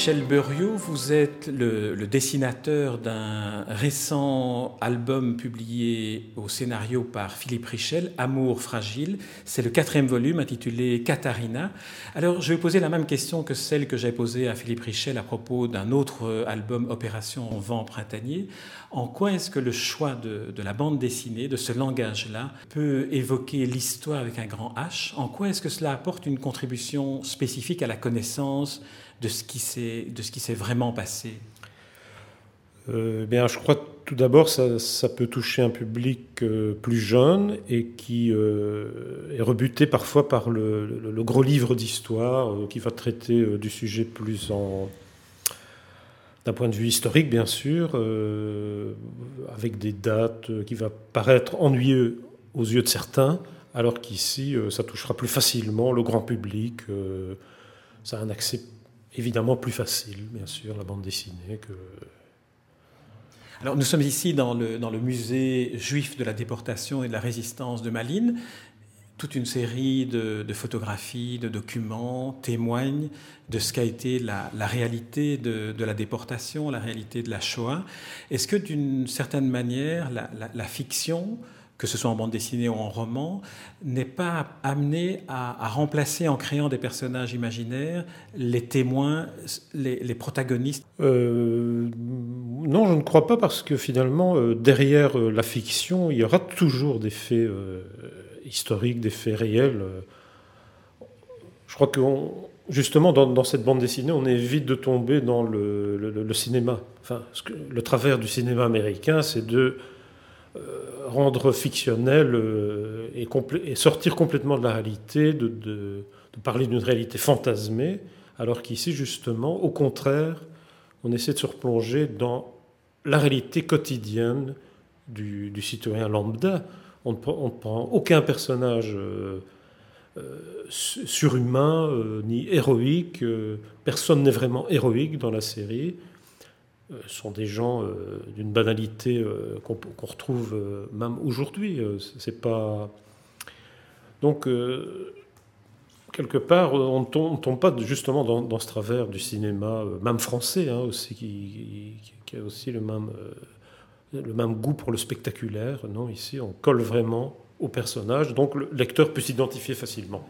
Jean-Michel Beuriot, vous êtes le, dessinateur d'un récent album publié au scénario par Philippe Richel, Amour fragile. C'est le quatrième volume intitulé Katharina. Alors, je vais poser la même question que celle que j'ai posée à Philippe Richel à propos d'un autre album, Opération Vent printanier. En quoi est-ce que le choix de la bande dessinée, de ce langage-là, peut évoquer l'histoire avec un grand H? En quoi est-ce que cela apporte une contribution spécifique à la connaissance de ce qui s'est vraiment passé? Euh, bien, je crois tout d'abord, ça, ça, peut toucher un public euh, plus jeune et qui euh, est rebuté parfois par le, le, gros livre d'histoire qui va traiter du sujet plus en d'un point de vue historique, bien sûr, avec des dates qui va paraître ennuyeux aux yeux de certains, alors qu'ici, ça touchera plus facilement le grand public. ça a un accès évidemment plus facile, bien sûr, la bande dessinée que... Alors nous sommes ici dans le, dans le musée juif de la déportation et de la résistance de Malines. Toute une série de, photographies, de documents témoignent de ce qu'a été la, la réalité de, de, la déportation, la réalité de la Shoah. Est-ce que d'une certaine manière, la, la fiction que ce soit en bande dessinée ou en roman, n'est pas amené à, remplacer en créant des personnages imaginaires les témoins, les, protagonistes euh, Non, je ne crois pas parce que finalement, euh, derrière euh, la fiction, il y aura toujours des faits historiques, des faits réels. Je crois que justement, dans, cette bande dessinée, on évite de tomber dans le, cinéma. Enfin, le travers du cinéma américain, c'est de rendre fictionnel euh, et, sortir complètement de la réalité, de, de, parler d'une réalité fantasmée, alors qu'ici, justement, au contraire, on essaie de se replonger dans la réalité quotidienne du, citoyen lambda. On ne, prend aucun personnage euh, surhumain ni héroïque. personne n'est vraiment héroïque dans la série. Euh, sont des gens euh, d'une banalité euh, qu'on retrouve même aujourd'hui. C'est pas donc quelque part, on ne tombe, pas justement dans, ce travers du cinéma, même français, hein, aussi, qui, a aussi le même, le même goût pour le spectaculaire. Non, ici, on colle vraiment au personnage, donc le lecteur peut s'identifier facilement.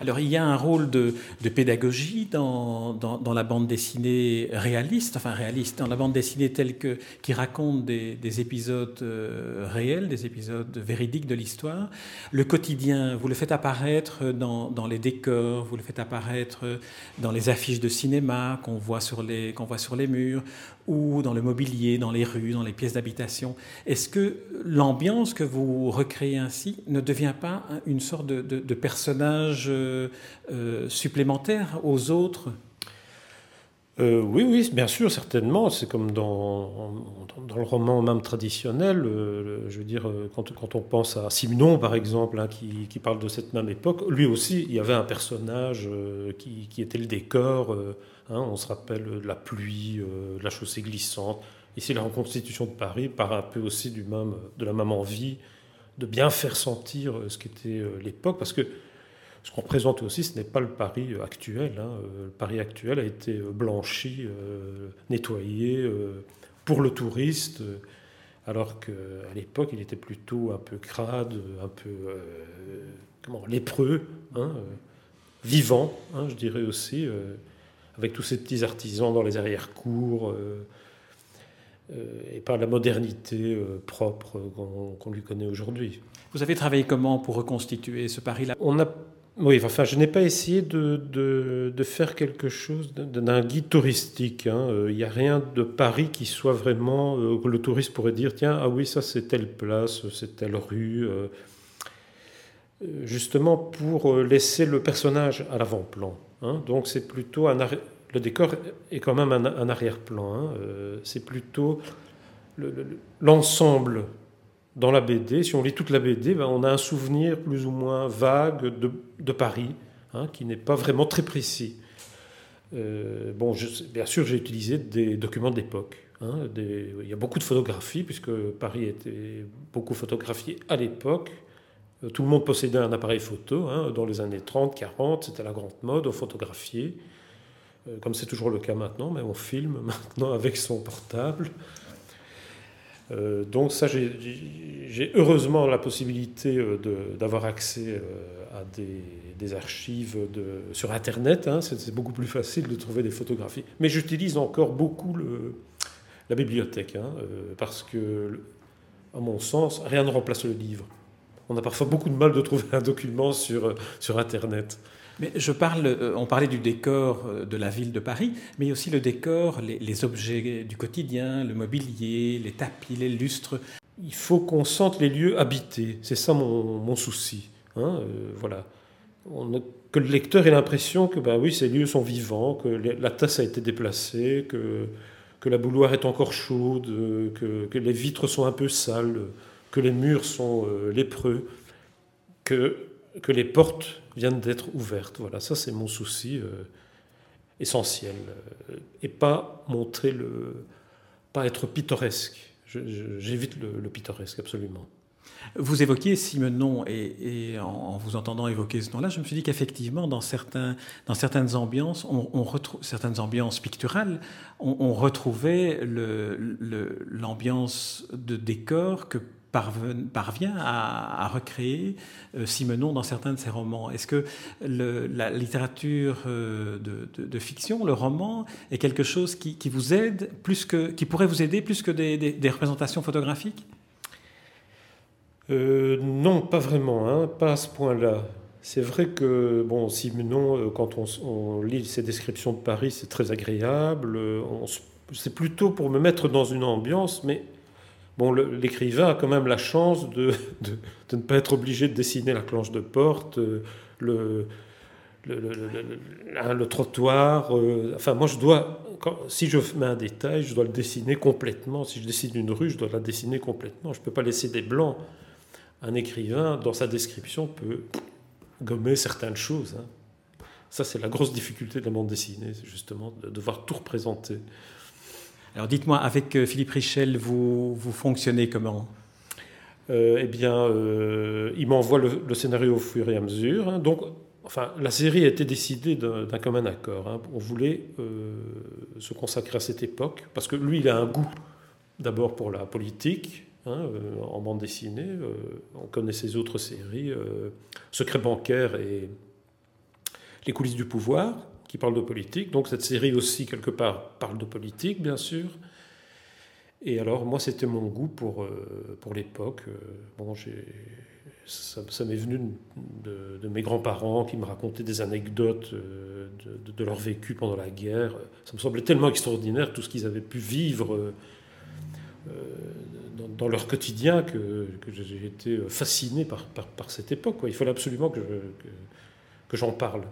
Alors il y a un rôle de, pédagogie dans, dans, la bande dessinée réaliste, enfin réaliste, dans la bande dessinée telle que, qui raconte des, épisodes euh, réels, des épisodes véridiques de l'histoire. Le quotidien, vous le faites apparaître dans, dans, les décors, vous le faites apparaître dans les affiches de cinéma qu'on voit, qu'on voit sur les murs, ou dans le mobilier, dans les rues, dans les pièces d'habitation. Est-ce que l'ambiance que vous recréez ainsi ne devient pas une sorte de, personnage euh, euh, supplémentaires aux autres? Euh, oui, oui, bien sûr, certainement. C'est comme dans, dans, le roman même traditionnel. je veux dire, quand, quand, on pense à Simenon, par exemple, hein, qui, qui, parle de cette même époque, lui aussi, il y avait un personnage qui, qui, était le décor. Hein, on se rappelle la pluie, la chaussée glissante. Ici, la reconstitution de Paris part un peu aussi du même, de la même envie de bien faire sentir ce qu'était l'époque, parce que ce qu'on présente aussi, ce n'est pas le Paris actuel. Hein. Euh, le Paris actuel a été euh, blanchi, euh, nettoyé pour le touriste, alors qu'à l'époque, il était plutôt un peu crade, un peu comment, lépreux, hein, vivant, hein, je dirais aussi, avec tous ces petits artisans dans les arrière-cours. et par la modernité propre qu'on lui connaît aujourd'hui. Vous avez travaillé comment pour reconstituer ce Paris-là On a oui, enfin, je n'ai pas essayé de, de, faire quelque chose d'un guide touristique. Hein. Euh, il n'y a rien de Paris qui soit vraiment euh, que le touriste pourrait dire tiens, ah oui, ça c'est telle place, c'est telle rue. Euh, justement pour laisser le personnage à l'avant-plan. Hein. Donc c'est plutôt un le décor est quand même un, arrière-plan. Hein. c'est plutôt l'ensemble dans la BD, si on lit toute la BD, ben, on a un souvenir plus ou moins vague de, Paris, hein, qui n'est pas vraiment très précis. Euh, bon, bien sûr, j'ai utilisé des documents d'époque. Hein, il y a beaucoup de photographies, puisque Paris était beaucoup photographié à l'époque. Euh, tout le monde possédait un appareil photo. Hein, dans les années 30, 40, c'était la grande mode, on photographiait. comme c'est toujours le cas maintenant, mais on filme maintenant avec son portable. Donc ça, j'ai heureusement la possibilité d'avoir accès à des, archives sur Internet. Hein. c'est beaucoup plus facile de trouver des photographies. Mais j'utilise encore beaucoup la bibliothèque, hein, parce que, à mon sens, rien ne remplace le livre. On a parfois beaucoup de mal de trouver un document sur, sur Internet. Mais je parle, euh, on parlait du décor euh, de la ville de Paris, mais aussi le décor, les, objets du quotidien, le mobilier, les tapis, les lustres. Il faut qu'on sente les lieux habités. C'est ça mon, souci. Hein, euh, voilà. que le lecteur ait l'impression que ben oui, ces lieux sont vivants, que la tasse a été déplacée, que, que la bouloire est encore chaude, que, que, les vitres sont un peu sales, que les murs sont lépreux, que, que les portes viennent d'être ouvertes. Voilà, ça c'est mon souci euh, essentiel. Euh, et pas montrer le. pas être pittoresque. J'évite le, pittoresque, absolument. Vous évoquiez Simenon, et, en, vous entendant évoquer ce nom-là, je me suis dit qu'effectivement, dans, dans certaines ambiances, on, retrouve certaines ambiances picturales, on, retrouvait l'ambiance de décor que parvient à, recréer euh, Simenon dans certains de ses romans. Est-ce que la littérature euh, de, fiction, le roman, est quelque chose qui, vous aide plus que, qui pourrait vous aider plus que des, représentations photographiques? Euh, Non, pas vraiment, hein, pas à ce point-là. C'est vrai que bon, Simenon, quand on, lit ses descriptions de Paris, c'est très agréable. C'est plutôt pour me mettre dans une ambiance, mais Bon, l'écrivain a quand même la chance de, ne pas être obligé de dessiner la planche de porte, euh, le, le, trottoir. Euh, enfin, moi, je dois, si je mets un détail, je dois le dessiner complètement. Si je dessine une rue, je dois la dessiner complètement. Je ne peux pas laisser des blancs. Un écrivain, dans sa description, peut gommer certaines choses. Hein. Ça, c'est la grosse difficulté de la bande dessinée, justement, de devoir tout représenter. Alors dites-moi, avec euh, Philippe Richel, vous, fonctionnez comment? Euh, Eh bien, euh, il m'envoie le, scénario au fur et à mesure. Hein. donc, enfin, la série a été décidée d'un commun accord. Hein. on voulait se consacrer à cette époque, parce que lui, il a un goût d'abord pour la politique, hein, en bande dessinée. on connaît ses autres séries, Secret bancaire et Les coulisses du pouvoir qui parle de politique. Donc cette série aussi, quelque part, parle de politique, bien sûr. Et alors, moi, c'était mon goût pour, euh, pour l'époque. Euh, bon, ça, ça m'est venu de, mes grands-parents qui me racontaient des anecdotes euh, de, leur vécu pendant la guerre. Ça me semblait tellement extraordinaire, tout ce qu'ils avaient pu vivre dans, leur quotidien, que, que j'ai été fasciné par, par, cette époque. Quoi. Il fallait absolument que, que, que j'en parle.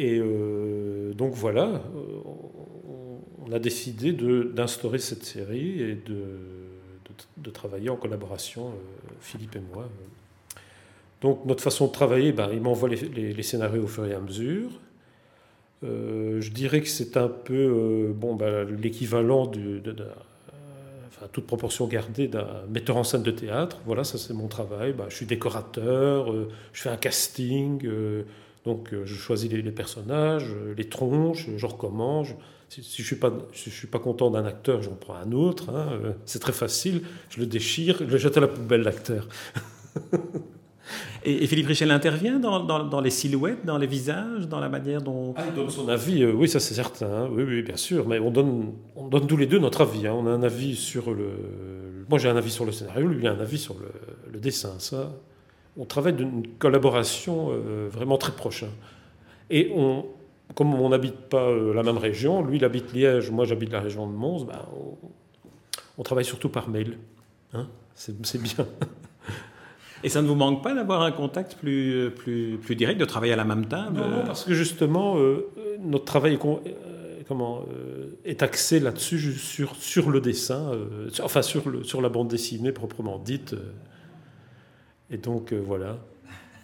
Et euh, donc voilà, euh, on a décidé d'instaurer cette série et de, travailler en collaboration, euh, Philippe et moi. Donc notre façon de travailler, ben, il m'envoie les, scénarios au fur et à mesure. je dirais que c'est un peu bon, ben, l'équivalent de, toute proportion gardée d'un metteur en scène de théâtre. Voilà, ça c'est mon travail. Ben, je suis décorateur, je fais un casting donc euh, je choisis les, personnages, euh, les tronches, je recommence. Si, je ne suis, pas, je suis pas content d'un acteur, j'en prends un autre. Hein, euh, c'est très facile. Je le déchire, je le jette à la poubelle, l'acteur. et, Philippe Richel intervient dans, dans, les silhouettes, dans les visages, dans la manière dont... Ah, il donne son avis, oui, ça c'est certain. Hein. oui, oui, bien sûr. Mais on donne, on donne tous les deux notre avis. Hein. On a un avis sur le... Moi j'ai un avis sur le scénario, lui il a un avis sur le, le dessin. Ça, on travaille d'une collaboration euh, vraiment très proche. Hein. Et on, comme on n'habite pas euh, la même région, lui il habite Liège, moi j'habite la région de Mons, ben, on, travaille surtout par mail. Hein. c'est bien. Et ça ne vous manque pas d'avoir un contact plus, plus, plus direct, de travailler à la même table? Non, parce que justement, euh, notre travail est, comment, est axé là-dessus, sur, sur le dessin, enfin sur, le, sur la bande dessinée proprement dite. Et donc, euh, voilà.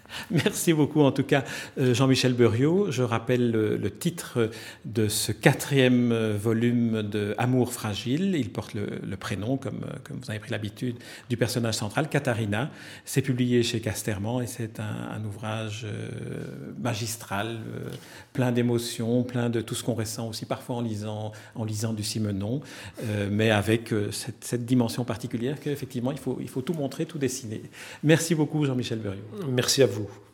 Merci beaucoup en tout cas euh, Jean-Michel Buriot. Je rappelle le, titre de ce quatrième euh, volume de Amour fragile. Il porte le, prénom, comme, euh, comme, vous avez pris l'habitude, du personnage central, Katharina. C'est publié chez Casterman et c'est un, ouvrage magistral, plein d'émotions, plein de tout ce qu'on ressent aussi parfois en lisant, en lisant du Simenon, mais avec cette, dimension particulière qu'effectivement il faut, il faut tout montrer, tout dessiner. Merci beaucoup Jean-Michel Buriot. Merci à vous.